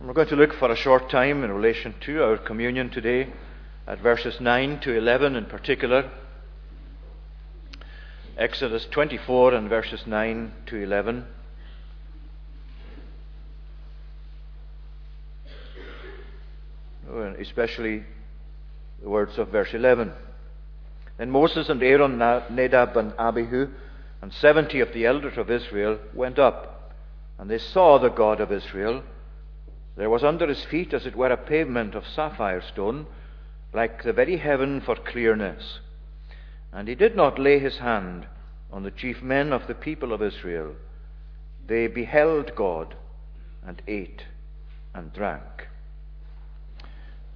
And we're going to look for a short time in relation to our communion today at verses 9 to 11 in particular. Exodus 24 and verses 9 to 11. Especially the words of verse 11. Then Moses and Aaron, Nadab and Abihu, and seventy of the elders of Israel went up, and they saw the God of Israel there was under his feet, as it were, a pavement of sapphire stone, like the very heaven for clearness. And he did not lay his hand on the chief men of the people of Israel. They beheld God and ate and drank.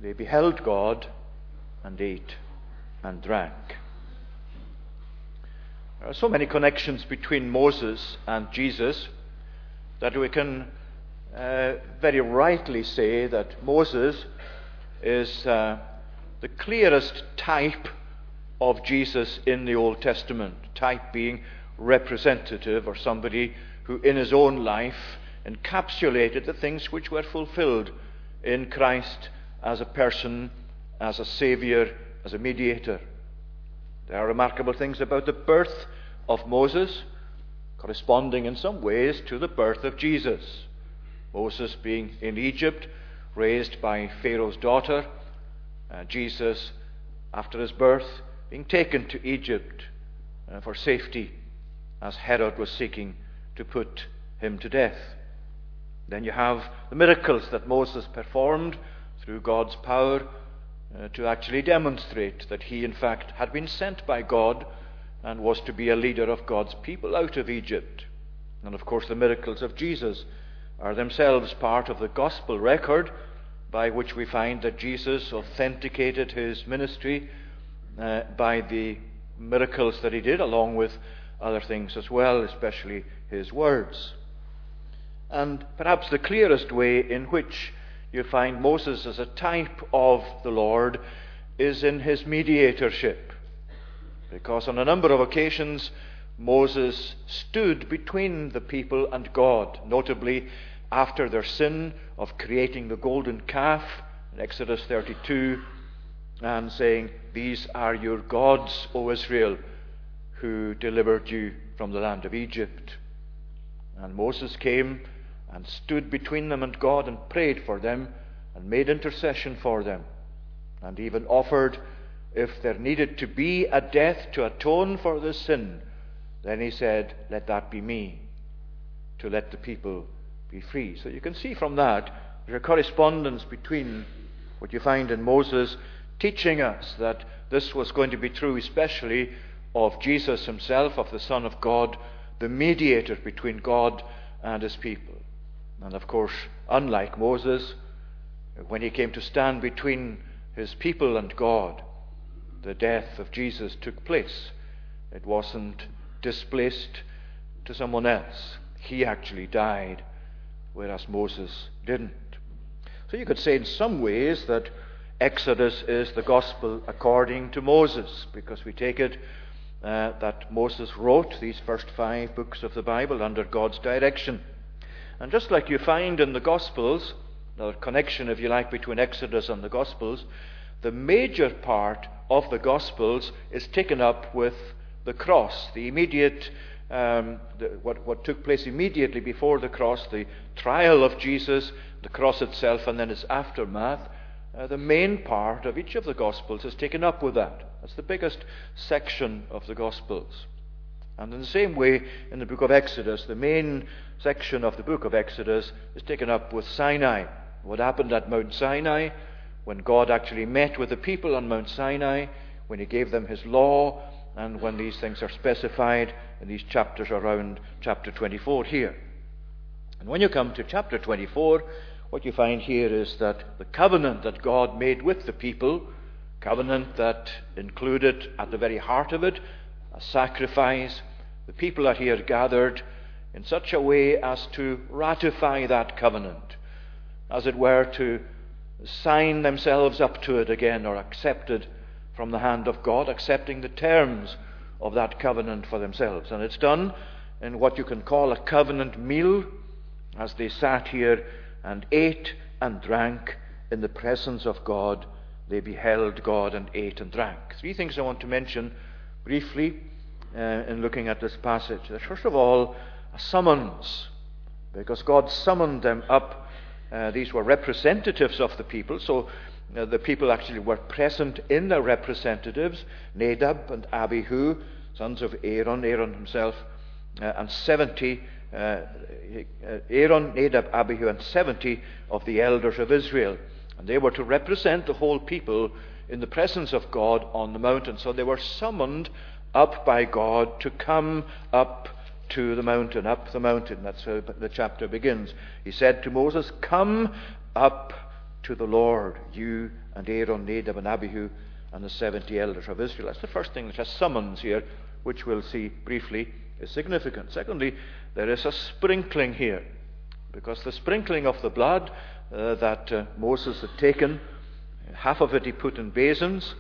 They beheld God and ate and drank. There are so many connections between Moses and Jesus that we can uh, very rightly say that Moses is uh, the clearest type of Jesus in the Old Testament. Type being representative or somebody who, in his own life, encapsulated the things which were fulfilled in Christ as a person, as a Saviour, as a mediator. There are remarkable things about the birth of Moses, corresponding in some ways to the birth of Jesus. Moses being in Egypt, raised by Pharaoh's daughter. Uh, Jesus, after his birth, being taken to Egypt uh, for safety as Herod was seeking to put him to death. Then you have the miracles that Moses performed through God's power uh, to actually demonstrate that he, in fact, had been sent by God and was to be a leader of God's people out of Egypt. And of course, the miracles of Jesus are themselves part of the gospel record by which we find that Jesus authenticated his ministry uh, by the miracles that he did, along with other things as well, especially his words. And perhaps the clearest way in which you find Moses as a type of the Lord is in his mediatorship. Because on a number of occasions, Moses stood between the people and God, notably after their sin of creating the golden calf in Exodus 32 and saying, These are your gods, O Israel, who delivered you from the land of Egypt. And Moses came and stood between them and God and prayed for them and made intercession for them and even offered, if there needed to be a death to atone for the sin, then he said, Let that be me, to let the people be free. So you can see from that there's a correspondence between what you find in Moses teaching us that this was going to be true, especially of Jesus himself, of the Son of God, the mediator between God and his people. And of course, unlike Moses, when he came to stand between his people and God, the death of Jesus took place. It wasn't displaced to someone else. He actually died, whereas Moses didn't. So you could say, in some ways, that Exodus is the gospel according to Moses, because we take it uh, that Moses wrote these first five books of the Bible under God's direction. And just like you find in the Gospels, the connection, if you like, between Exodus and the Gospels, the major part of the Gospels is taken up with the cross, the immediate, um, the, what, what took place immediately before the cross, the trial of Jesus, the cross itself, and then its aftermath. Uh, the main part of each of the Gospels is taken up with that. That's the biggest section of the Gospels. And in the same way, in the book of Exodus, the main section of the book of Exodus is taken up with Sinai. What happened at Mount Sinai, when God actually met with the people on Mount Sinai, when He gave them His law, and when these things are specified in these chapters around chapter 24 here. And when you come to chapter 24, what you find here is that the covenant that God made with the people, covenant that included at the very heart of it a sacrifice, the people are here gathered in such a way as to ratify that covenant, as it were, to sign themselves up to it again or accept it from the hand of God, accepting the terms of that covenant for themselves. And it's done in what you can call a covenant meal, as they sat here and ate and drank in the presence of God. They beheld God and ate and drank. Three things I want to mention briefly uh, in looking at this passage. First of all, a summons, because God summoned them up. Uh, these were representatives of the people, so uh, the people actually were present in their representatives Nadab and Abihu, sons of Aaron, Aaron himself, uh, and 70, uh, uh, Aaron, Nadab, Abihu, and 70 of the elders of Israel. And they were to represent the whole people in the presence of God on the mountain. So they were summoned up by God to come up to the mountain, up the mountain. That's how the chapter begins. He said to Moses, Come up to the Lord, you and Aaron, Nadab, and Abihu, and the 70 elders of Israel. That's the first thing that has summons here, which we'll see briefly is significant. Secondly, there is a sprinkling here, because the sprinkling of the blood uh, that uh, Moses had taken, half of it he put in basins,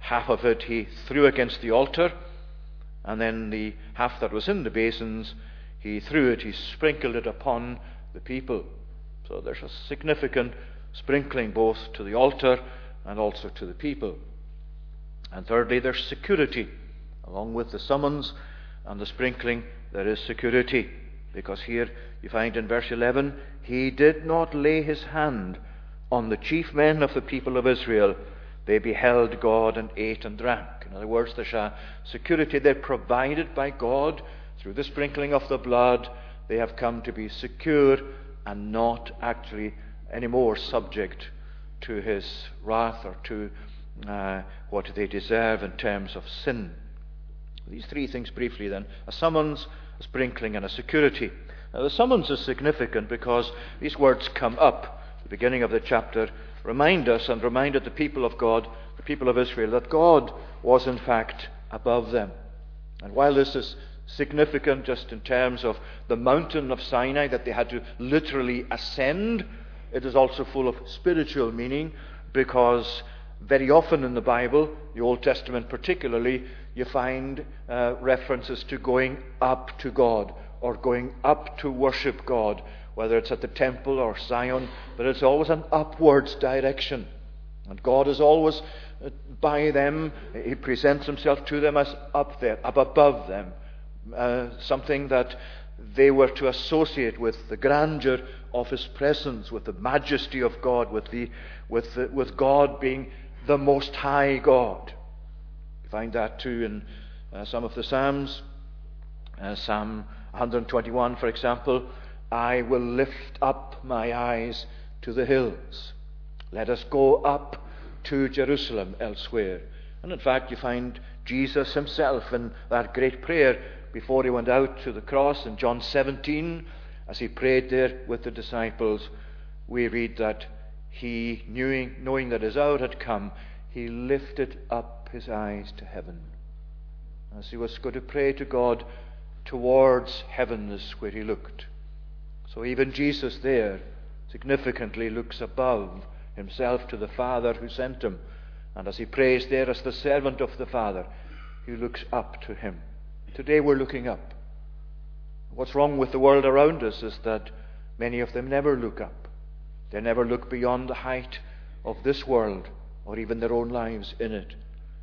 half of it he threw against the altar, and then the half that was in the basins, he threw it, he sprinkled it upon the people. So there's a significant sprinkling both to the altar and also to the people. And thirdly, there's security. Along with the summons and the sprinkling, there is security. Because here you find in verse 11, he did not lay his hand on the chief men of the people of Israel. They beheld God and ate and drank. In other words, there's a security there provided by God through the sprinkling of the blood. They have come to be secure and not actually any more subject to his wrath or to uh, what they deserve in terms of sin. These three things briefly then a summons, a sprinkling, and a security. Now, the summons is significant because these words come up. At the beginning of the chapter remind us and reminded the people of God, the people of Israel, that God was in fact above them. And while this is significant just in terms of the mountain of Sinai that they had to literally ascend it is also full of spiritual meaning because very often in the Bible, the Old Testament particularly, you find uh, references to going up to God or going up to worship God, whether it's at the temple or Zion, but it's always an upwards direction. And God is always uh, by them, He presents Himself to them as up there, up above them, uh, something that they were to associate with the grandeur of his presence, with the majesty of God, with, the, with, the, with God being the most high God. You find that too in uh, some of the Psalms. Uh, Psalm 121, for example, I will lift up my eyes to the hills. Let us go up to Jerusalem elsewhere. And in fact, you find Jesus himself in that great prayer before he went out to the cross in John 17 as he prayed there with the disciples, we read that he, knowing, knowing that his hour had come, he lifted up his eyes to heaven. As he was going to pray to God, towards heaven where he looked. So even Jesus there significantly looks above himself to the Father who sent him. And as he prays there as the servant of the Father, he looks up to him. Today we're looking up. What's wrong with the world around us is that many of them never look up. They never look beyond the height of this world or even their own lives in it.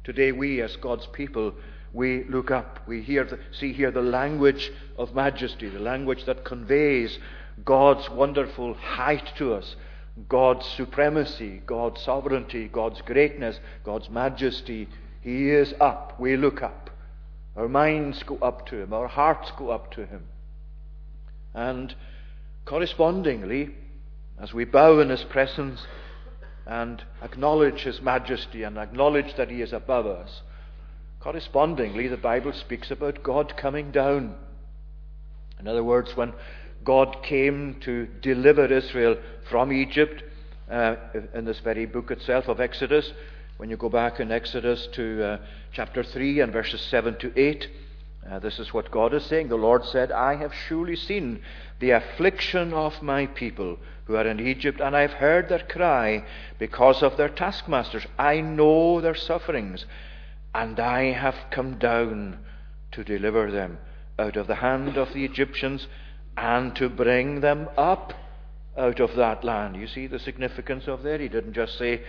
Today, we as God's people, we look up. We hear the, see here the language of majesty, the language that conveys God's wonderful height to us, God's supremacy, God's sovereignty, God's greatness, God's majesty. He is up. We look up. Our minds go up to Him, our hearts go up to Him. And correspondingly, as we bow in His presence and acknowledge His majesty and acknowledge that He is above us, correspondingly, the Bible speaks about God coming down. In other words, when God came to deliver Israel from Egypt, uh, in this very book itself of Exodus, when you go back in Exodus to uh, chapter 3 and verses 7 to 8, uh, this is what God is saying. The Lord said, I have surely seen the affliction of my people who are in Egypt, and I've heard their cry because of their taskmasters. I know their sufferings, and I have come down to deliver them out of the hand of the Egyptians and to bring them up out of that land. You see the significance of that? He didn't just say,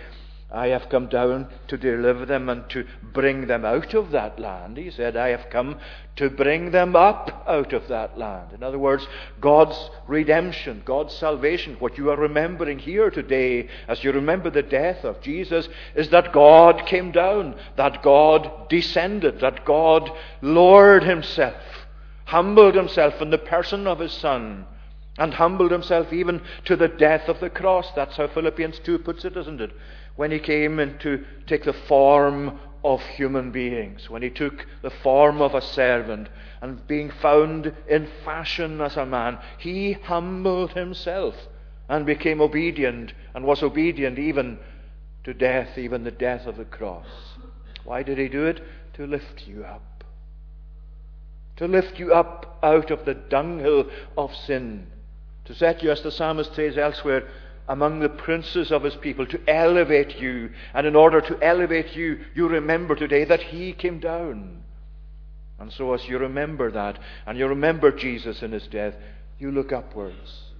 I have come down to deliver them and to bring them out of that land. He said, I have come to bring them up out of that land. In other words, God's redemption, God's salvation, what you are remembering here today as you remember the death of Jesus, is that God came down, that God descended, that God lowered himself, humbled himself in the person of his Son and humbled himself even to the death of the cross. That's how Philippians 2 puts it, isn't it? When he came in to take the form of human beings, when he took the form of a servant, and being found in fashion as a man, he humbled himself and became obedient, and was obedient even to death, even the death of the cross. Why did he do it? To lift you up. To lift you up out of the dunghill of sin to set you, as the psalmist says elsewhere, among the princes of his people, to elevate you. And in order to elevate you, you remember today that he came down. And so, as you remember that, and you remember Jesus in his death, you look upwards.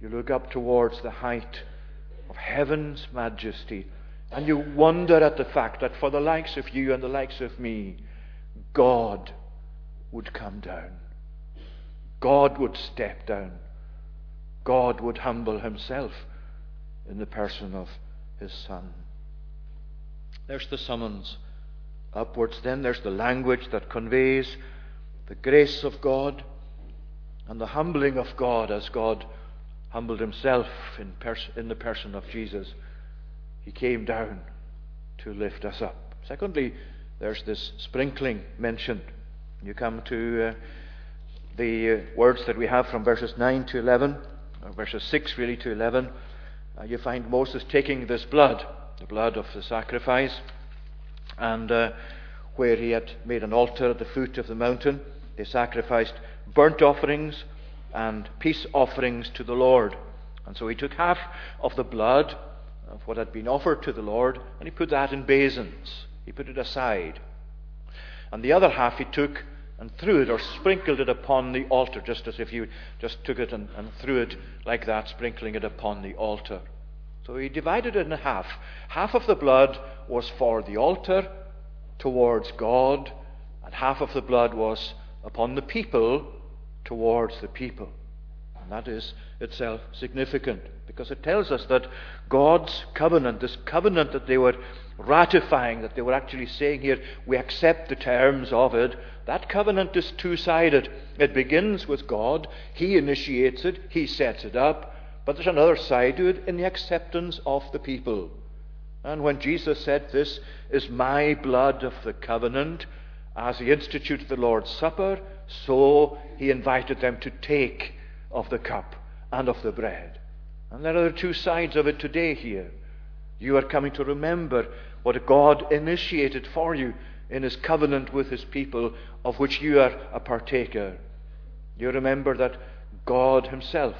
You look up towards the height of heaven's majesty, and you wonder at the fact that for the likes of you and the likes of me, God would come down. God would step down. God would humble himself in the person of his Son. There's the summons upwards, then there's the language that conveys the grace of God and the humbling of God as God humbled himself in, pers- in the person of Jesus. He came down to lift us up. Secondly, there's this sprinkling mentioned. You come to uh, the uh, words that we have from verses 9 to 11 verses 6 really to 11, uh, you find Moses taking this blood, the blood of the sacrifice, and uh, where he had made an altar at the foot of the mountain, they sacrificed burnt offerings and peace offerings to the Lord. And so he took half of the blood of what had been offered to the Lord and he put that in basins. He put it aside. And the other half he took and threw it or sprinkled it upon the altar, just as if you just took it and, and threw it like that, sprinkling it upon the altar. So he divided it in half. Half of the blood was for the altar towards God, and half of the blood was upon the people towards the people. And that is itself significant because it tells us that God's covenant, this covenant that they were ratifying, that they were actually saying here, we accept the terms of it, that covenant is two sided. It begins with God, He initiates it, He sets it up, but there's another side to it in the acceptance of the people. And when Jesus said, This is my blood of the covenant, as He instituted the Lord's Supper, so He invited them to take of the cup and of the bread. And there are two sides of it today here. You are coming to remember what God initiated for you in his covenant with his people, of which you are a partaker. You remember that God himself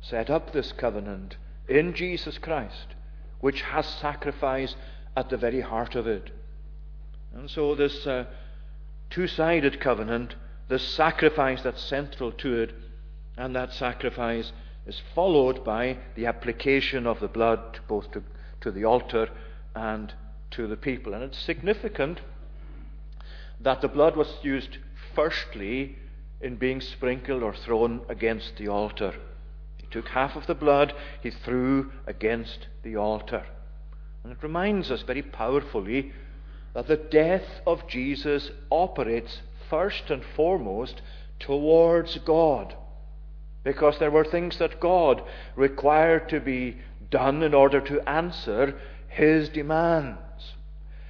set up this covenant in Jesus Christ, which has sacrifice at the very heart of it. And so, this uh, two sided covenant, this sacrifice that's central to it, and that sacrifice is followed by the application of the blood both to, to the altar and to the people. And it's significant that the blood was used firstly in being sprinkled or thrown against the altar. He took half of the blood, he threw against the altar. And it reminds us very powerfully that the death of Jesus operates first and foremost towards God. Because there were things that God required to be done in order to answer his demands.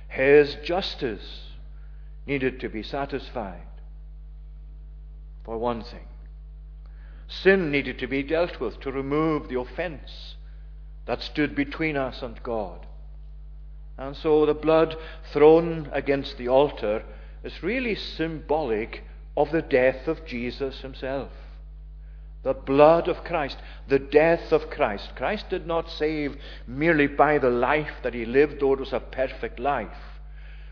His justice needed to be satisfied. For one thing, sin needed to be dealt with to remove the offense that stood between us and God. And so the blood thrown against the altar is really symbolic of the death of Jesus himself. The blood of Christ, the death of Christ. Christ did not save merely by the life that he lived, though it was a perfect life.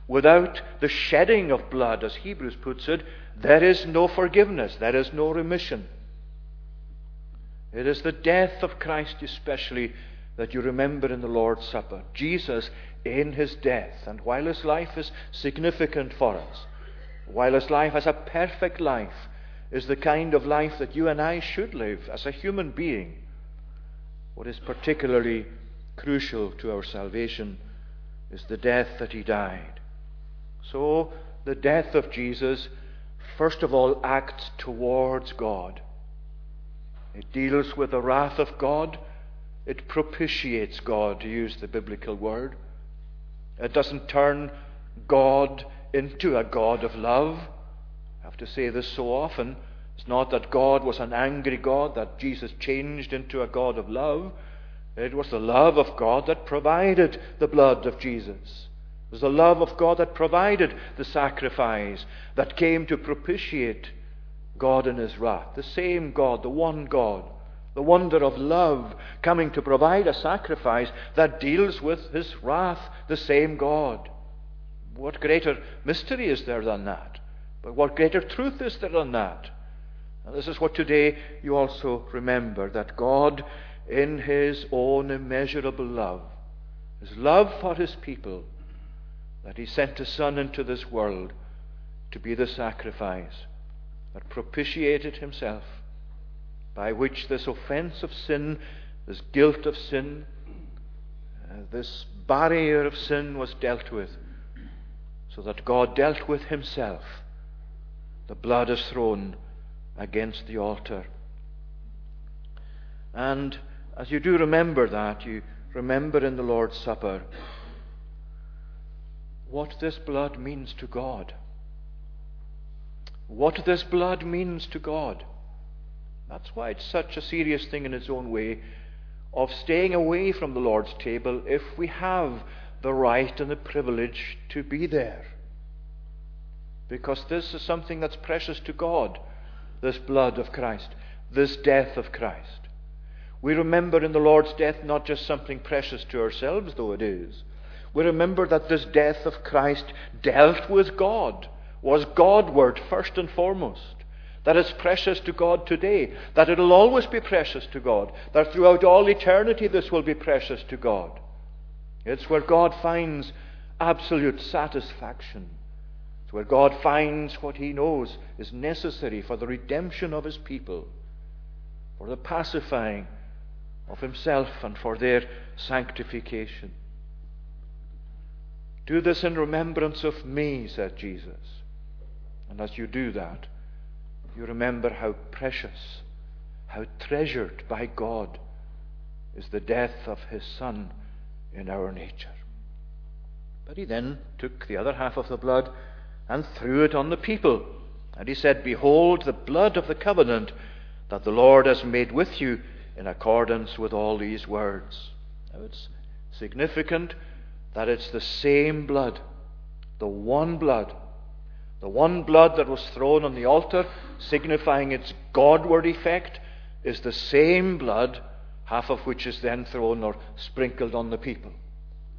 Without the shedding of blood, as Hebrews puts it, there is no forgiveness, there is no remission. It is the death of Christ, especially, that you remember in the Lord's Supper. Jesus in his death. And while his life is significant for us, while his life as a perfect life is the kind of life that you and I should live as a human being, what is particularly crucial to our salvation is the death that he died. So, the death of Jesus, first of all, acts towards God. It deals with the wrath of God. It propitiates God, to use the biblical word. It doesn't turn God into a God of love. I have to say this so often. It's not that God was an angry God, that Jesus changed into a God of love. It was the love of God that provided the blood of Jesus. It was the love of God that provided the sacrifice that came to propitiate God in his wrath. The same God, the one God, the wonder of love coming to provide a sacrifice that deals with his wrath, the same God. What greater mystery is there than that? But what greater truth is there than that? And this is what today you also remember that God, in his own immeasurable love, his love for his people, that he sent his Son into this world to be the sacrifice that propitiated himself, by which this offense of sin, this guilt of sin, uh, this barrier of sin was dealt with, so that God dealt with himself. The blood is thrown against the altar. And as you do remember that, you remember in the Lord's Supper what this blood means to God what this blood means to God. That's why it's such a serious thing in its own way of staying away from the Lord's table if we have the right and the privilege to be there. Because this is something that's precious to God, this blood of Christ, this death of Christ. We remember in the Lord's death not just something precious to ourselves, though it is. We remember that this death of Christ dealt with God was Godward first and foremost. That it's precious to God today. That it'll always be precious to God. That throughout all eternity this will be precious to God. It's where God finds absolute satisfaction. Where God finds what He knows is necessary for the redemption of His people, for the pacifying of Himself, and for their sanctification. Do this in remembrance of me, said Jesus. And as you do that, you remember how precious, how treasured by God is the death of His Son in our nature. But he then took the other half of the blood and threw it on the people. And he said, Behold, the blood of the covenant that the Lord has made with you in accordance with all these words. Now it's significant that it's the same blood, the one blood the one blood that was thrown on the altar, signifying its Godward effect, is the same blood, half of which is then thrown or sprinkled on the people.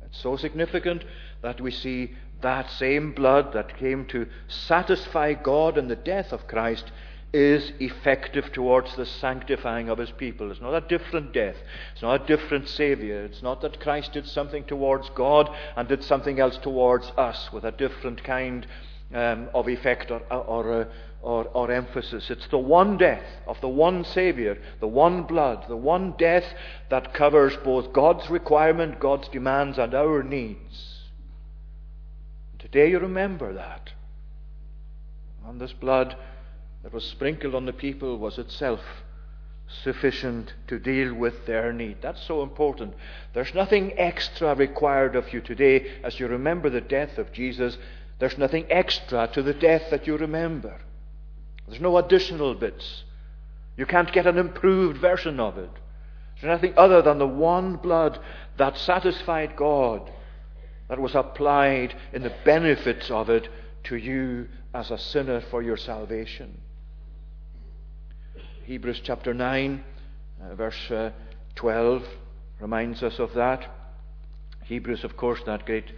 It's so significant that we see that same blood that came to satisfy God in the death of Christ is effective towards the sanctifying of his people. It's not a different death. It's not a different Savior. It's not that Christ did something towards God and did something else towards us with a different kind um, of effect or, or, or, or, emphasis. It's the one death of the one Savior, the one blood, the one death that covers both God's requirement, God's demands, and our needs. Today you remember that. And this blood that was sprinkled on the people was itself sufficient to deal with their need. That's so important. There's nothing extra required of you today as you remember the death of Jesus there's nothing extra to the death that you remember. There's no additional bits. You can't get an improved version of it. There's nothing other than the one blood that satisfied God, that was applied in the benefits of it to you as a sinner for your salvation. Hebrews chapter 9, uh, verse uh, 12 reminds us of that. Hebrews, of course, that great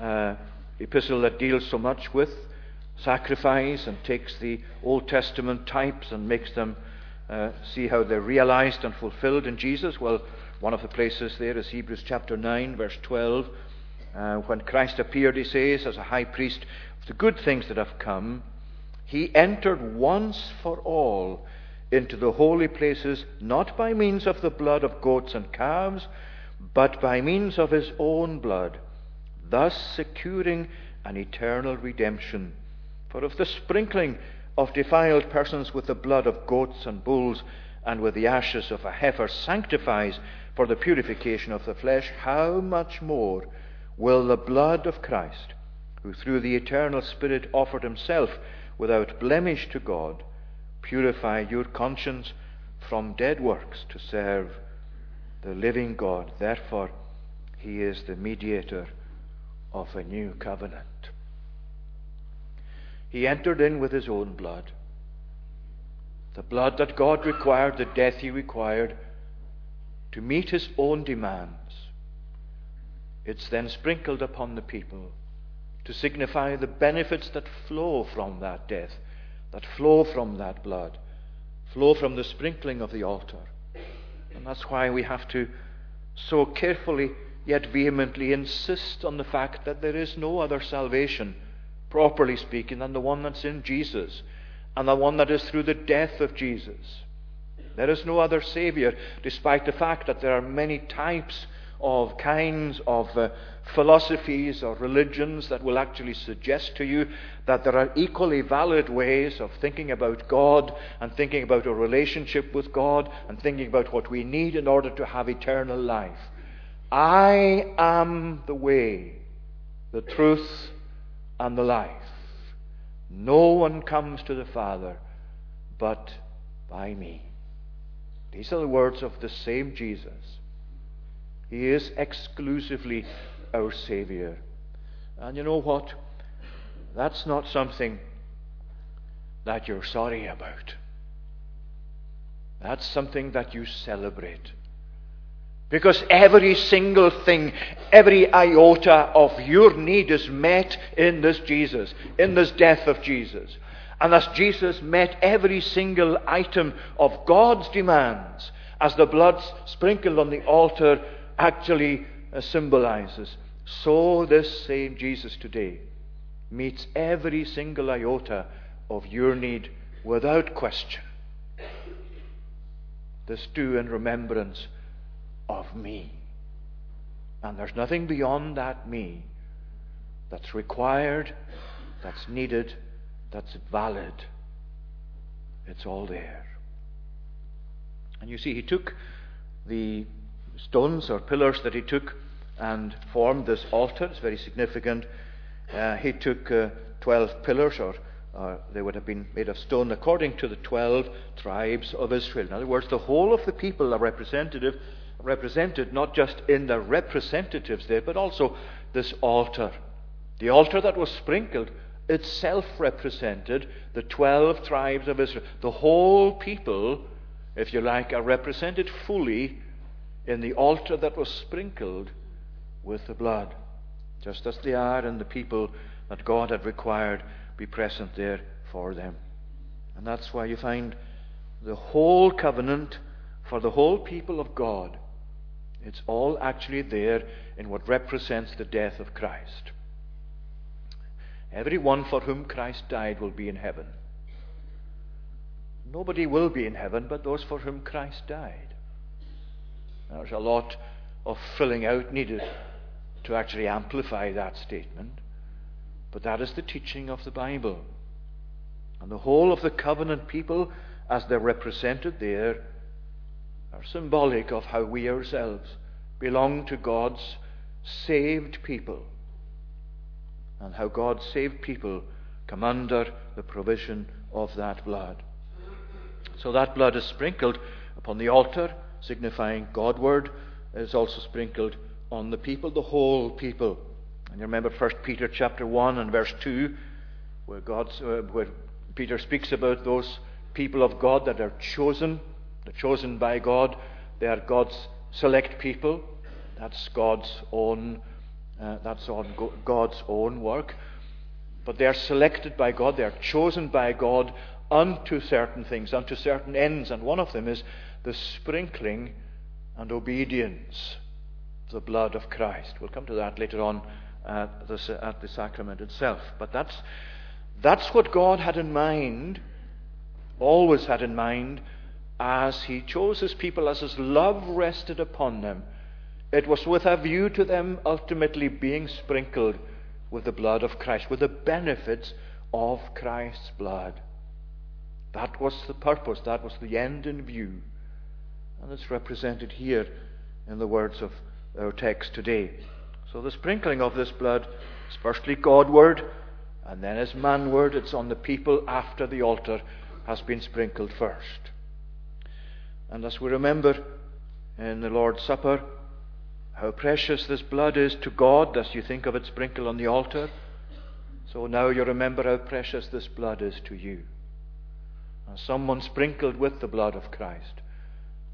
uh, epistle that deals so much with sacrifice and takes the Old Testament types and makes them uh, see how they're realized and fulfilled in Jesus? Well, one of the places there is Hebrews chapter 9, verse 12. Uh, when Christ appeared, he says, as a high priest of the good things that have come, he entered once for all into the holy places, not by means of the blood of goats and calves, but by means of his own blood, thus securing an eternal redemption. For if the sprinkling of defiled persons with the blood of goats and bulls and with the ashes of a heifer sanctifies for the purification of the flesh, how much more will the blood of Christ, who through the eternal Spirit offered himself without blemish to God, purify your conscience from dead works to serve the living God. Therefore, he is the mediator of a new covenant. He entered in with his own blood. The blood that God required, the death he required, to meet his own demands. It's then sprinkled upon the people to signify the benefits that flow from that death that flow from that blood, flow from the sprinkling of the altar. And that's why we have to so carefully yet vehemently insist on the fact that there is no other salvation, properly speaking, than the one that's in Jesus, and the one that is through the death of Jesus. There is no other Savior, despite the fact that there are many types of kinds of uh, philosophies or religions that will actually suggest to you that there are equally valid ways of thinking about God and thinking about a relationship with God and thinking about what we need in order to have eternal life. I am the way, the truth, and the life. No one comes to the Father but by me. These are the words of the same Jesus. He is exclusively our Savior. And you know what? That's not something that you're sorry about. That's something that you celebrate. Because every single thing, every iota of your need is met in this Jesus, in this death of Jesus. And as Jesus met every single item of God's demands, as the blood sprinkled on the altar actually uh, symbolizes. So, this same Jesus today meets every single iota of your need without question. This do in remembrance of me. And there's nothing beyond that me that's required, that's needed, that's valid. It's all there. And you see, he took the stones or pillars that he took and formed this altar. It's very significant. Uh, he took uh, 12 pillars, or, or they would have been made of stone according to the 12 tribes of Israel. In other words, the whole of the people are representative, represented not just in the representatives there, but also this altar. The altar that was sprinkled itself represented the 12 tribes of Israel. The whole people, if you like, are represented fully in the altar that was sprinkled with the blood, just as they are in the people that God had required be present there for them. And that's why you find the whole covenant for the whole people of God. It's all actually there in what represents the death of Christ. Everyone for whom Christ died will be in heaven. Nobody will be in heaven but those for whom Christ died. There's a lot of filling out needed to actually amplify that statement. But that is the teaching of the Bible. And the whole of the covenant people, as they're represented there, are symbolic of how we ourselves belong to God's saved people. And how God's saved people come under the provision of that blood. So that blood is sprinkled upon the altar signifying Godward, is also sprinkled on the people, the whole people. And you remember 1 Peter chapter 1 and verse 2, where, uh, where Peter speaks about those people of God that are chosen, they're chosen by God, they are God's select people. That's God's own, uh, that's on God's own work. But they are selected by God, they are chosen by God unto certain things, unto certain ends, and one of them is the sprinkling and obedience the blood of Christ. We'll come to that later on at the, at the sacrament itself. But that's, that's what God had in mind, always had in mind, as He chose His people, as His love rested upon them. It was with a view to them ultimately being sprinkled with the blood of Christ, with the benefits of Christ's blood. That was the purpose, that was the end in view. And it's represented here in the words of our text today. So the sprinkling of this blood is firstly Godward, and then as manward. It's on the people after the altar has been sprinkled first. And as we remember in the Lord's Supper, how precious this blood is to God as you think of it sprinkled on the altar, so now you remember how precious this blood is to you. And someone sprinkled with the blood of Christ,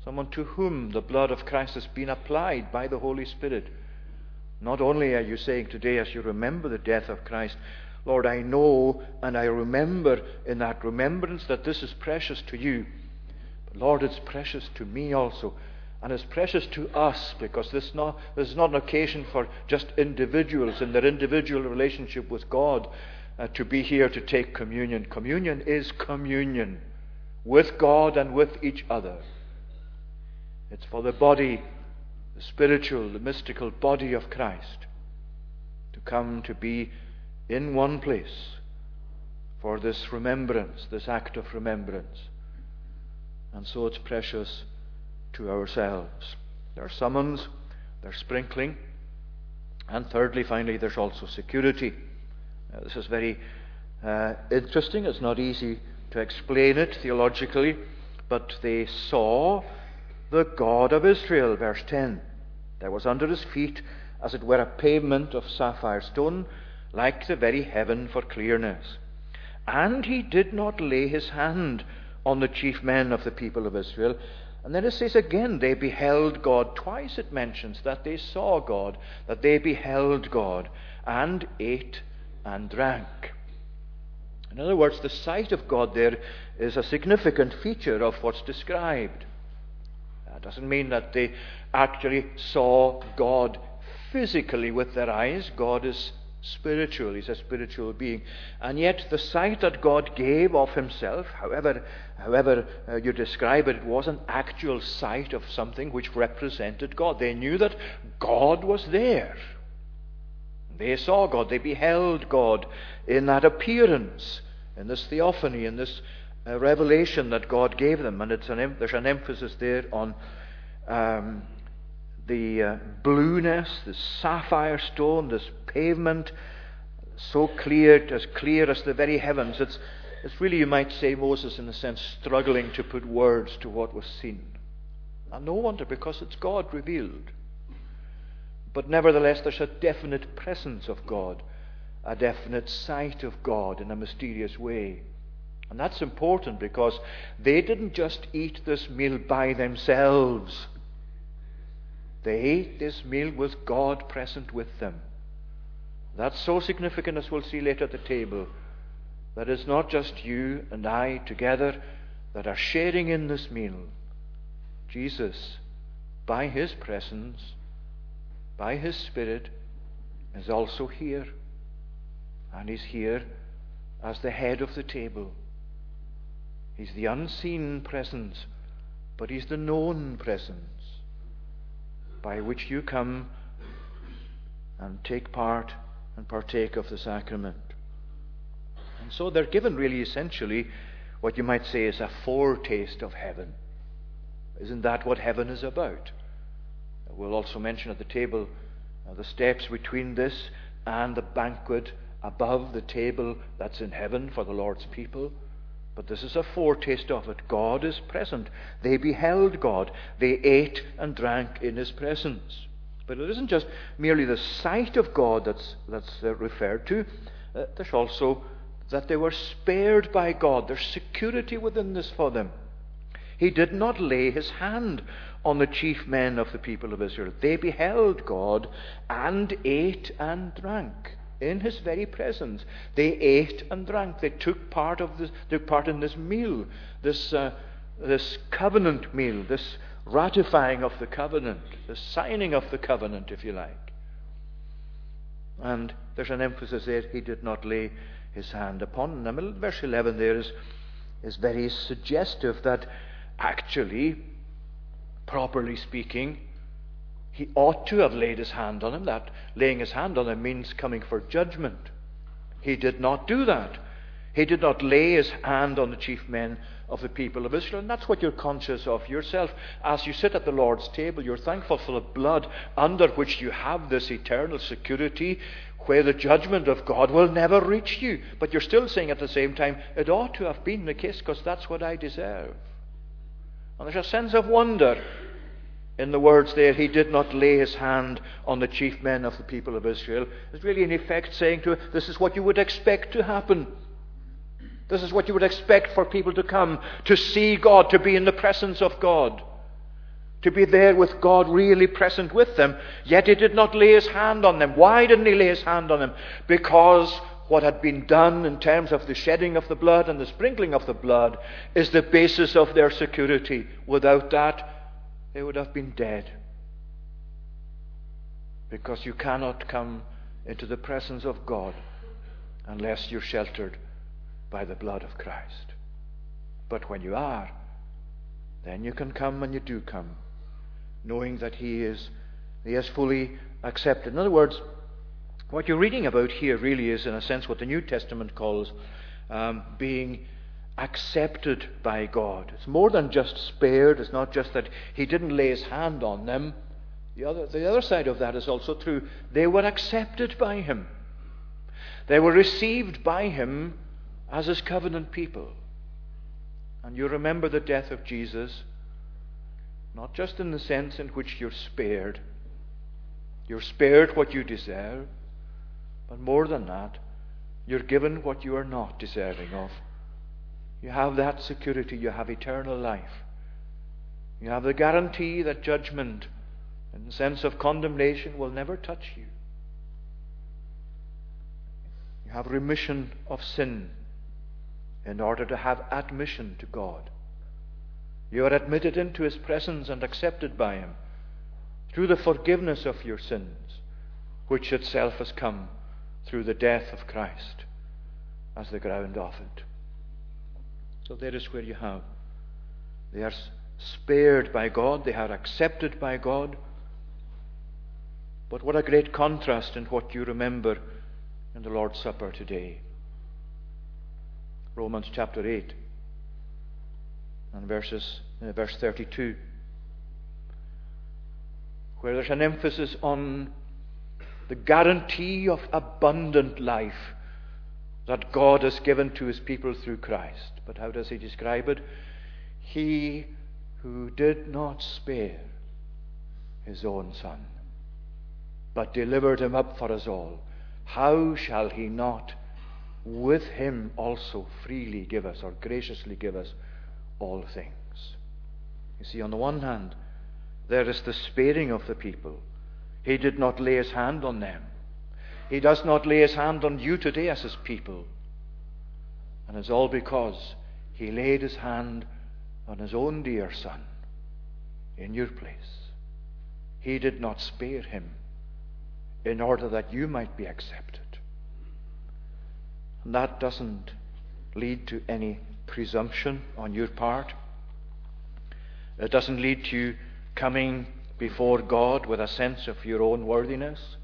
someone to whom the blood of Christ has been applied by the Holy Spirit. Not only are you saying today, as you remember the death of Christ, Lord, I know and I remember in that remembrance that this is precious to you. But Lord, it's precious to me also. And it's precious to us because this, not, this is not an occasion for just individuals in their individual relationship with God uh, to be here to take communion. Communion is communion with God and with each other. It's for the body, the spiritual, the mystical body of Christ to come to be in one place for this remembrance, this act of remembrance. And so it's precious to ourselves. There's summons, there's sprinkling, and thirdly, finally, there's also security. Now, this is very uh, interesting. It's not easy to explain it theologically, but they saw the God of Israel, verse 10. There was under his feet, as it were, a pavement of sapphire stone, like the very heaven for clearness. And he did not lay his hand on the chief men of the people of Israel, and then it says again, they beheld God. Twice it mentions that they saw God, that they beheld God, and ate and drank. In other words, the sight of God there is a significant feature of what's described. That doesn't mean that they actually saw God physically with their eyes. God is spiritual. He's a spiritual being. And yet, the sight that God gave of himself, however, however uh, you describe it, it was an actual sight of something which represented God. They knew that God was there. They saw God. They beheld God in that appearance, in this theophany, in this uh, revelation that God gave them. And an, there's an emphasis there on. Um, the uh, blueness, the sapphire stone, this pavement, so clear, as clear as the very heavens. It's, it's really, you might say, Moses, in a sense, struggling to put words to what was seen. And no wonder, because it's God revealed. But nevertheless, there's a definite presence of God, a definite sight of God in a mysterious way. And that's important because they didn't just eat this meal by themselves. They ate this meal with God present with them. That's so significant, as we'll see later at the table, that it's not just you and I together that are sharing in this meal. Jesus, by his presence, by his Spirit, is also here. And he's here as the head of the table. He's the unseen presence, but he's the known presence by which you come and take part and partake of the sacrament. And so they're given really essentially what you might say is a foretaste of heaven. Isn't that what heaven is about? We'll also mention at the table uh, the steps between this and the banquet above the table that's in heaven for the Lord's people. But this is a foretaste of it. God is present. They beheld God. They ate and drank in His presence. But it isn't just merely the sight of God that's, that's uh, referred to. Uh, there's also that they were spared by God. There's security within this for them. He did not lay his hand on the chief men of the people of Israel. They beheld God and ate and drank. In his very presence. They ate and drank. They took part of this, took part in this meal, this, uh, this covenant meal, this ratifying of the covenant, the signing of the covenant, if you like. And there's an emphasis there, he did not lay his hand upon them. Verse 11 there is, is very suggestive that actually, properly speaking, he ought to have laid his hand on him. That laying his hand on him means coming for judgment. He did not do that. He did not lay his hand on the chief men of the people of Israel. And that's what you're conscious of yourself. As you sit at the Lord's table, you're thankful for the blood under which you have this eternal security where the judgment of God will never reach you. But you're still saying at the same time, it ought to have been the case because that's what I deserve. And there's a sense of wonder in the words there, he did not lay his hand on the chief men of the people of Israel, is really in effect saying to it, this is what you would expect to happen. This is what you would expect for people to come, to see God, to be in the presence of God, to be there with God really present with them. Yet he did not lay his hand on them. Why didn't he lay his hand on them? Because what had been done in terms of the shedding of the blood and the sprinkling of the blood is the basis of their security. Without that, they would have been dead. Because you cannot come into the presence of God unless you're sheltered by the blood of Christ. But when you are, then you can come and you do come, knowing that He is, he is fully accepted. In other words, what you're reading about here really is, in a sense, what the New Testament calls um, being accepted by God. It's more than just spared. It's not just that he didn't lay his hand on them. The other, the other side of that is also true. They were accepted by him. They were received by him as his covenant people. And you remember the death of Jesus, not just in the sense in which you're spared. You're spared what you deserve, but more than that, you're given what you are not deserving of. You have that security. You have eternal life. You have the guarantee that judgment, and sense of condemnation, will never touch you. You have remission of sin in order to have admission to God. You are admitted into His presence and accepted by Him through the forgiveness of your sins, which itself has come through the death of Christ as the ground of it. So there is where you have. They are spared by God, they are accepted by God. But what a great contrast in what you remember in the Lord's Supper today. Romans chapter 8 and verses, uh, verse 32, where there's an emphasis on the guarantee of abundant life that God has given to his people through Christ. But how does he describe it? He who did not spare his own son, but delivered him up for us all, how shall he not with him also freely give us or graciously give us all things? You see, on the one hand, there is the sparing of the people. He did not lay his hand on them. He does not lay his hand on you today as his people. And it's all because he laid his hand on his own dear son in your place. He did not spare him in order that you might be accepted. And that doesn't lead to any presumption on your part. It doesn't lead to you coming before God with a sense of your own worthiness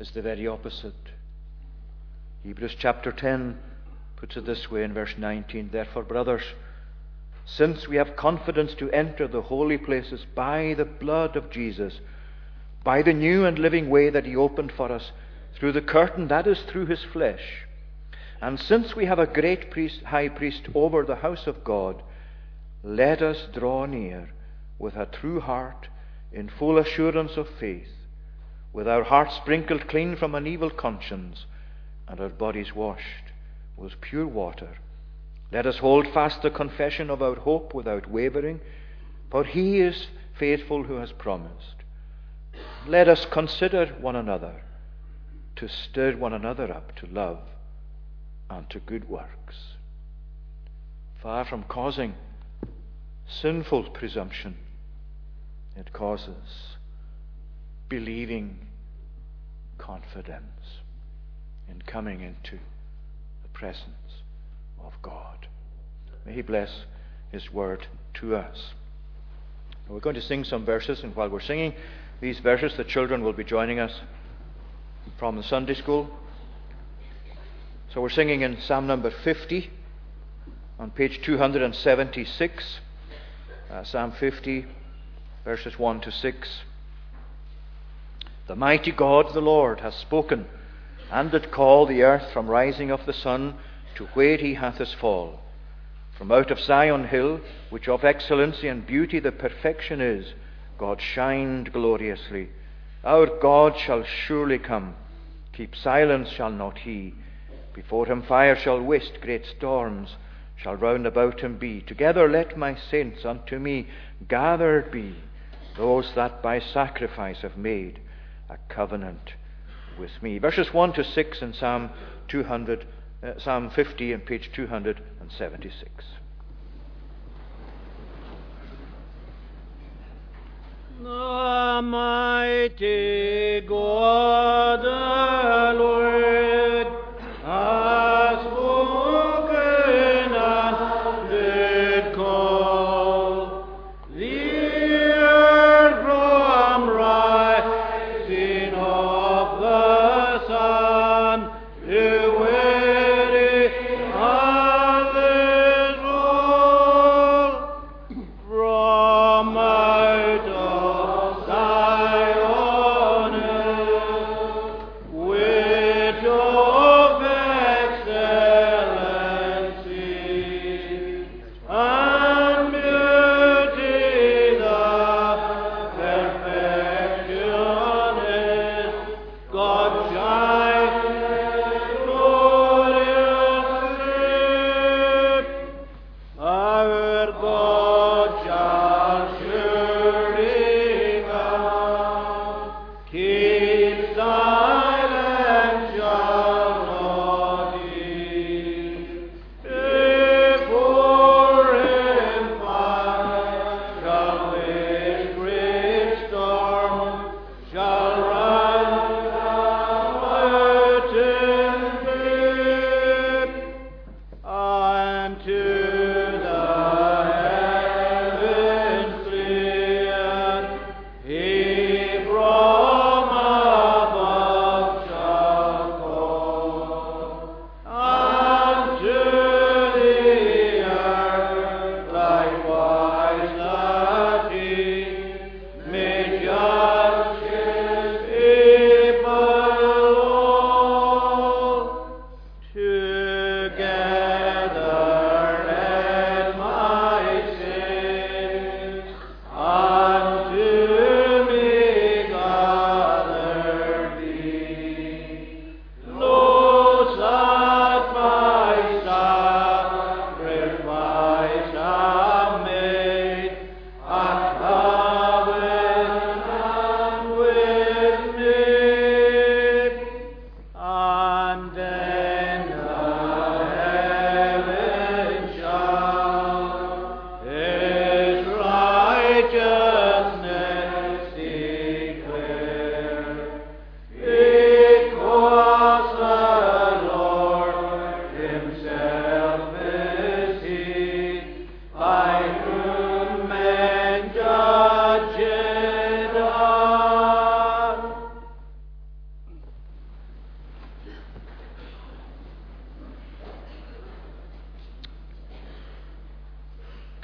is the very opposite. Hebrews chapter 10 puts it this way in verse 19 Therefore, brothers, since we have confidence to enter the holy places by the blood of Jesus, by the new and living way that He opened for us, through the curtain that is through His flesh, and since we have a great priest, high priest over the house of God, let us draw near with a true heart in full assurance of faith with our hearts sprinkled clean from an evil conscience and our bodies washed with pure water. Let us hold fast the confession of our hope without wavering, for he is faithful who has promised. Let us consider one another to stir one another up to love and to good works. Far from causing sinful presumption, it causes believing confidence in coming into the presence of God. May He bless His word to us. We're going to sing some verses, and while we're singing these verses, the children will be joining us from the Sunday school. So we're singing in Psalm number 50 on page 276. Uh, Psalm 50, verses 1 to 6. The mighty God, the Lord, has spoken, and did call the earth from rising of the sun to where he hath his fall. From out of Zion hill, which of excellency and beauty the perfection is, God shined gloriously. Our God shall surely come. Keep silence shall not he. Before him fire shall waste, great storms shall round about him be. Together let my saints unto me gathered be, those that by sacrifice have made a covenant with me. Verses 1 to 6 in Psalm 200, uh, Psalm 50 and page 276. The mighty God, the Lord,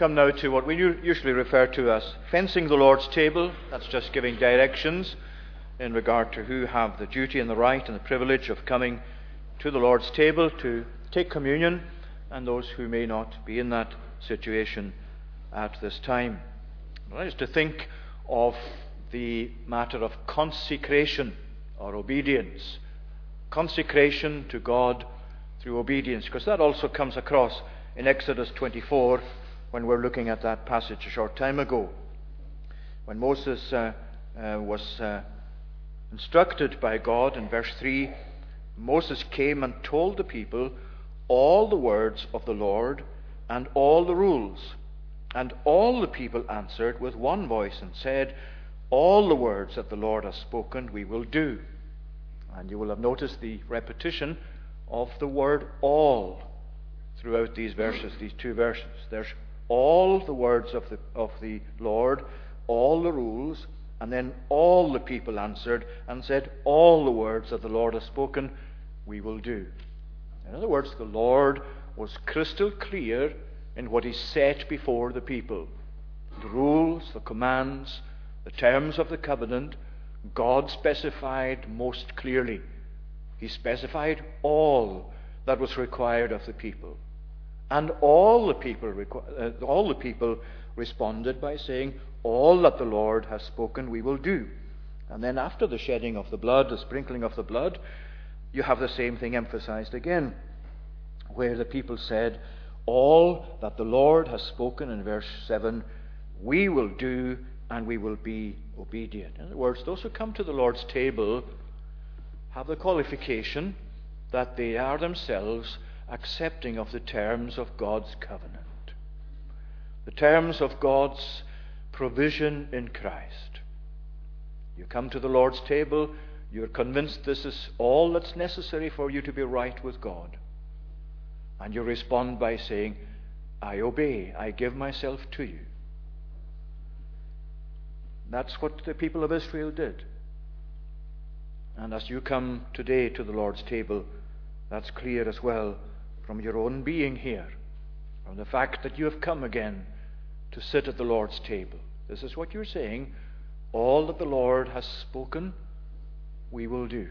Come now to what we usually refer to as fencing the Lord's table. That's just giving directions in regard to who have the duty and the right and the privilege of coming to the Lord's table to take communion and those who may not be in that situation at this time. That is to think of the matter of consecration or obedience. Consecration to God through obedience, because that also comes across in Exodus 24 when we're looking at that passage a short time ago. When Moses uh, uh, was uh, Instructed by God in verse 3, Moses came and told the people all the words of the Lord and all the rules. And all the people answered with one voice and said, All the words that the Lord has spoken we will do. And you will have noticed the repetition of the word all throughout these verses, these two verses. There's all the words of the, of the Lord, all the rules, and then all the people answered and said, All the words that the Lord has spoken we will do. In other words, the Lord was crystal clear in what he set before the people. The rules, the commands, the terms of the covenant, God specified most clearly. He specified all that was required of the people. And all the people, uh, all the people responded by saying, All that the Lord has spoken we will do. And then after the shedding of the blood, the sprinkling of the blood, you have the same thing emphasized again, where the people said, All that the Lord has spoken in verse 7, we will do and we will be obedient. In other words, those who come to the Lord's table have the qualification that they are themselves accepting of the terms of God's covenant, the terms of God's provision in Christ. You come to the Lord's table you're convinced this is all that's necessary for you to be right with God. And you respond by saying, I obey, I give myself to you. That's what the people of Israel did. And as you come today to the Lord's table, that's clear as well from your own being here, from the fact that you have come again to sit at the Lord's table. This is what you're saying. All that the Lord has spoken we will do.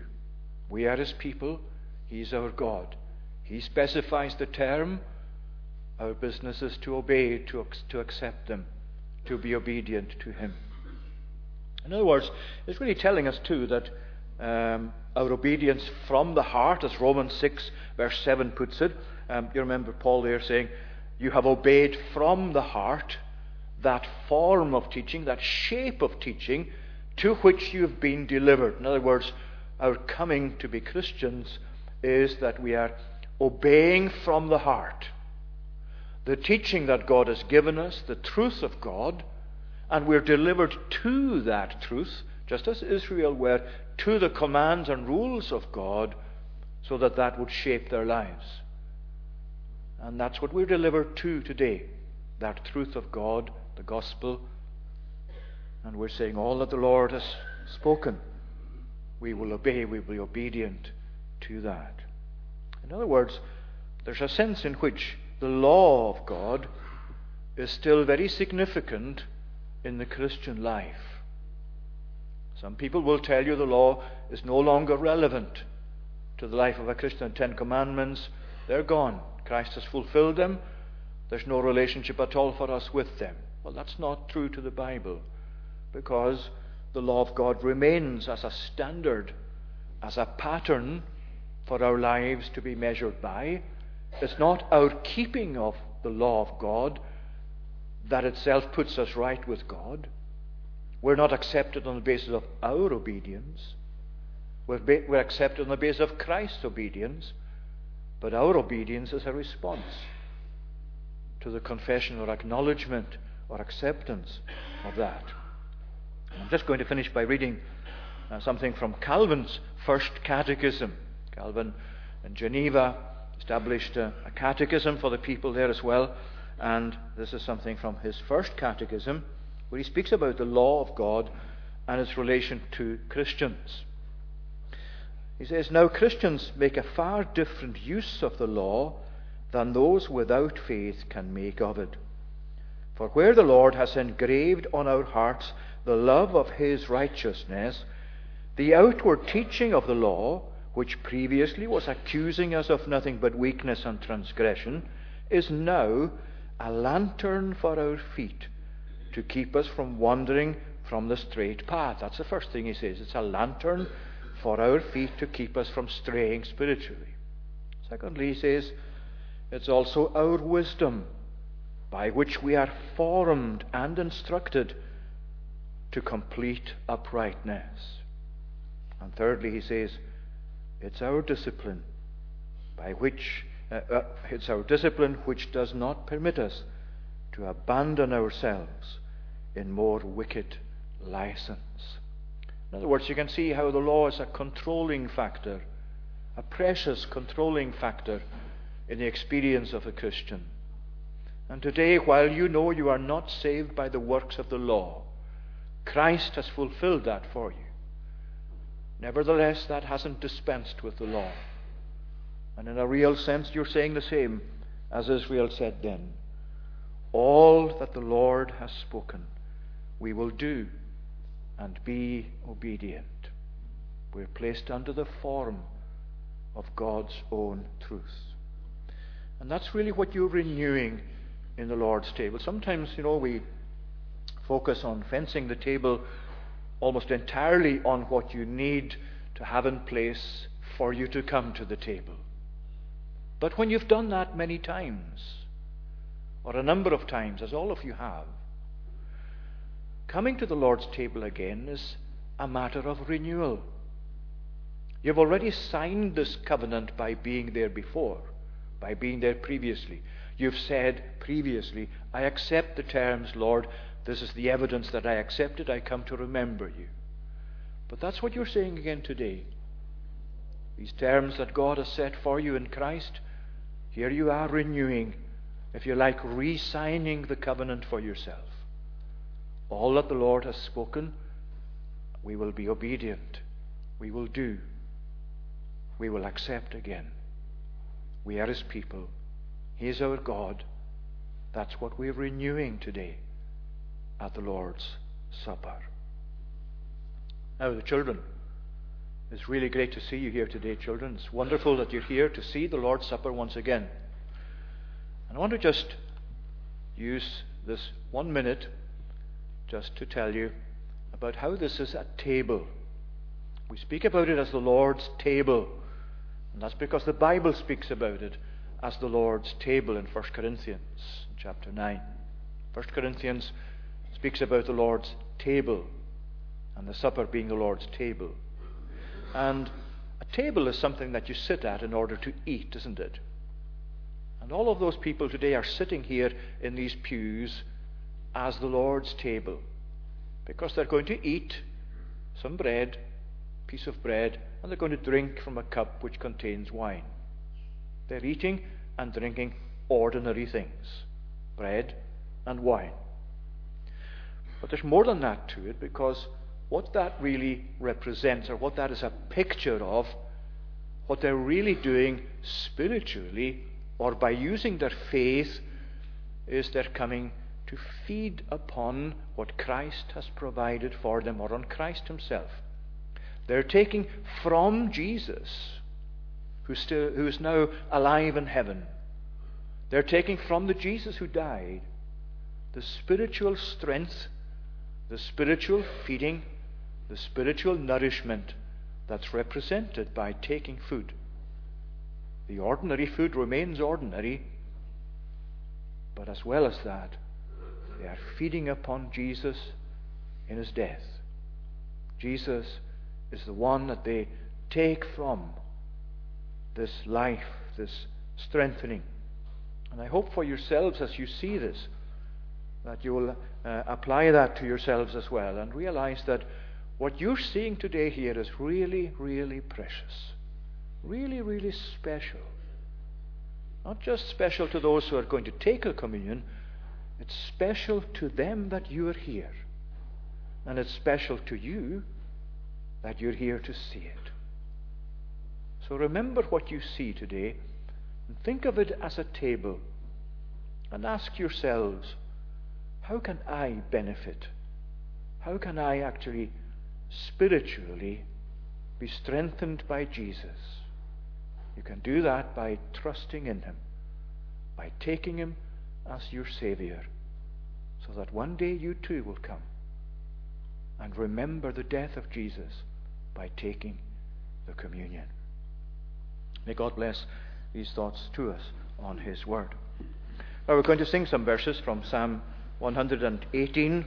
We are His people, He's our God. He specifies the term. Our business is to obey, to, to accept them, to be obedient to Him. In other words, it's really telling us, too, that um, our obedience from the heart, as Romans 6, verse 7 puts it, um, you remember Paul there saying, You have obeyed from the heart that form of teaching, that shape of teaching to which you have been delivered. In other words, our coming to be Christians is that we are obeying from the heart the teaching that God has given us, the truth of God, and we're delivered to that truth, just as Israel were to the commands and rules of God, so that that would shape their lives. And that's what we're delivered to today that truth of God, the gospel, and we're saying, All that the Lord has spoken, we will obey, we will be obedient to that. In other words, there's a sense in which the law of God is still very significant in the Christian life. Some people will tell you the law is no longer relevant to the life of a Christian. Ten Commandments, they're gone. Christ has fulfilled them. There's no relationship at all for us with them. Well, that's not true to the Bible because the law of God remains as a standard, as a pattern for our lives to be measured by. It's not our keeping of the law of God that itself puts us right with God. We're not accepted on the basis of our obedience. We're, ba- we're accepted on the basis of Christ's obedience. But our obedience is a response to the confession or acknowledgement or acceptance of that. I'm just going to finish by reading uh, something from Calvin's first catechism. Calvin in Geneva established a, a catechism for the people there as well, and this is something from his first catechism where he speaks about the law of God and its relation to Christians. He says, Now Christians make a far different use of the law than those without faith can make of it. For where the Lord has engraved on our hearts the love of his righteousness, the outward teaching of the law, which previously was accusing us of nothing but weakness and transgression, is now a lantern for our feet to keep us from wandering from the straight path. That's the first thing he says. It's a lantern for our feet to keep us from straying spiritually. Secondly, he says, it's also our wisdom by which we are formed and instructed to complete uprightness. And thirdly, he says, it's our discipline by which uh, uh, it's our discipline which does not permit us to abandon ourselves in more wicked license. In other words, you can see how the law is a controlling factor, a precious controlling factor in the experience of a Christian. And today, while you know you are not saved by the works of the law, Christ has fulfilled that for you. Nevertheless, that hasn't dispensed with the law. And in a real sense, you're saying the same as Israel said then. All that the Lord has spoken, we will do and be obedient. We're placed under the form of God's own truth. And that's really what you're renewing in the Lord's table. Sometimes, you know, we focus on fencing the table almost entirely on what you need to have in place for you to come to the table. But when you've done that many times, or a number of times, as all of you have, coming to the Lord's table again is a matter of renewal. You've already signed this covenant by being there before, by being there previously. You've said previously, I accept the terms, Lord. This is the evidence that I accepted. I come to remember you. But that's what you're saying again today. These terms that God has set for you in Christ, here you are renewing, if you like, re signing the covenant for yourself. All that the Lord has spoken, we will be obedient. We will do. We will accept again. We are His people. He is our God. That's what we're renewing today at the Lord's Supper. Now, the children, it's really great to see you here today, children. It's wonderful that you're here to see the Lord's Supper once again. And I want to just use this one minute just to tell you about how this is a table. We speak about it as the Lord's table, and that's because the Bible speaks about it as the Lord's table in 1 Corinthians chapter 9. 1 Corinthians speaks about the Lord's table and the supper being the Lord's table. And a table is something that you sit at in order to eat, isn't it? And all of those people today are sitting here in these pews as the Lord's table because they're going to eat some bread, piece of bread, and they're going to drink from a cup which contains wine. They're eating and drinking ordinary things bread and wine. But there's more than that to it because what that really represents, or what that is a picture of, what they're really doing spiritually, or by using their faith, is they're coming to feed upon what Christ has provided for them, or on Christ Himself. They're taking from Jesus, who, still, who is now alive in heaven, they're taking from the Jesus who died the spiritual strength the spiritual feeding, the spiritual nourishment that's represented by taking food. The ordinary food remains ordinary, but as well as that, they are feeding upon Jesus in his death. Jesus is the one that they take from this life, this strengthening. And I hope for yourselves as you see this that you will uh, apply that to yourselves as well and realize that what you're seeing today here is really, really precious. Really, really special. Not just special to those who are going to take a communion, it's special to them that you are here. And it's special to you that you're here to see it. So remember what you see today and think of it as a table and ask yourselves how can I benefit? How can I actually spiritually be strengthened by Jesus? You can do that by trusting in Him, by taking Him as your Savior, so that one day you too will come and remember the death of Jesus by taking the communion. May God bless these thoughts to us on His Word. Now we're going to sing some verses from Psalm 118.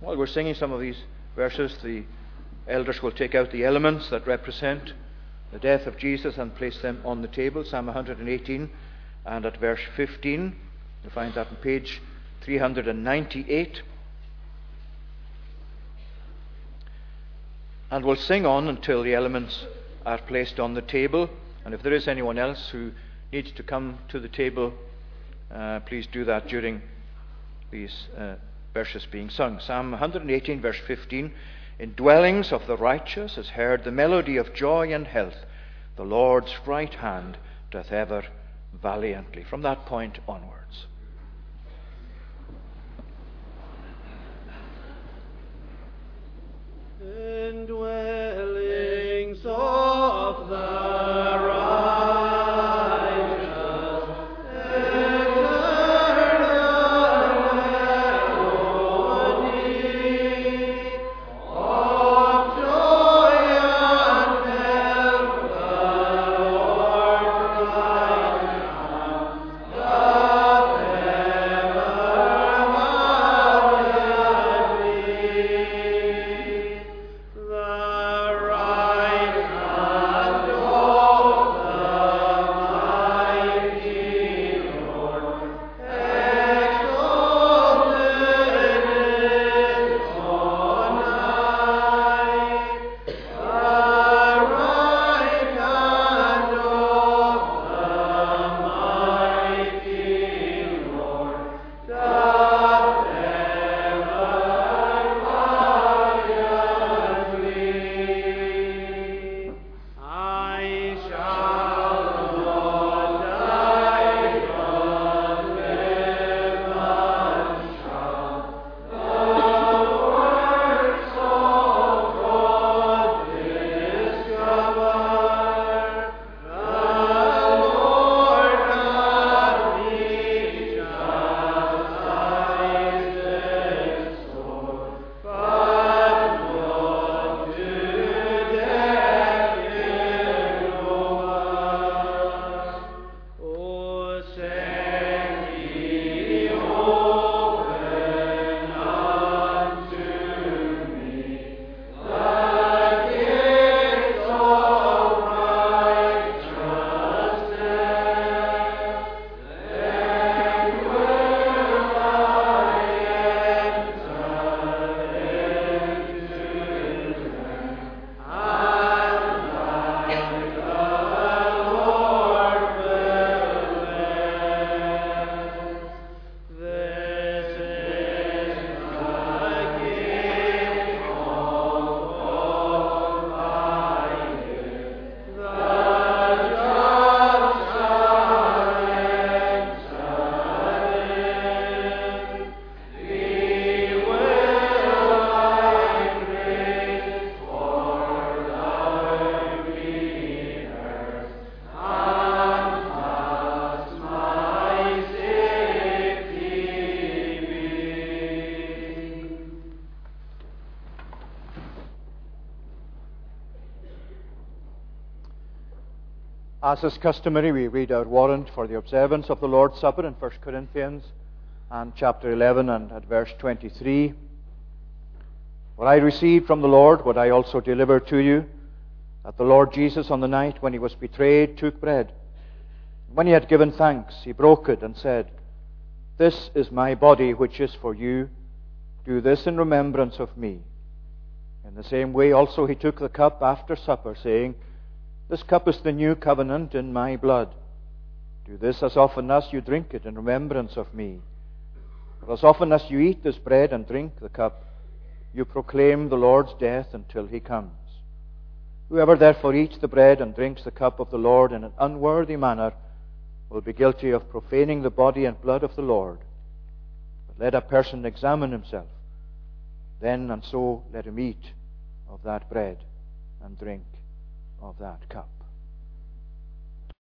While we're singing some of these verses, the elders will take out the elements that represent the death of Jesus and place them on the table. Psalm 118 and at verse 15. You'll find that on page 398. And we'll sing on until the elements are placed on the table. And if there is anyone else who needs to come to the table, uh, please do that during these uh, verses being sung. Psalm 118, verse 15. In dwellings of the righteous is heard the melody of joy and health. The Lord's right hand doth ever valiantly. From that point onwards. Indwellings of the As is customary, we read our warrant for the observance of the Lord's Supper in 1 Corinthians and chapter 11 and at verse 23. What I received from the Lord, what I also delivered to you, that the Lord Jesus, on the night when he was betrayed, took bread. When he had given thanks, he broke it and said, This is my body, which is for you. Do this in remembrance of me. In the same way, also, he took the cup after supper, saying, This cup is the new covenant in my blood. Do this as often as you drink it in remembrance of me. For as often as you eat this bread and drink the cup, you proclaim the Lord's death until he comes. Whoever therefore eats the bread and drinks the cup of the Lord in an unworthy manner will be guilty of profaning the body and blood of the Lord. But let a person examine himself. Then and so let him eat of that bread and drink of that cup.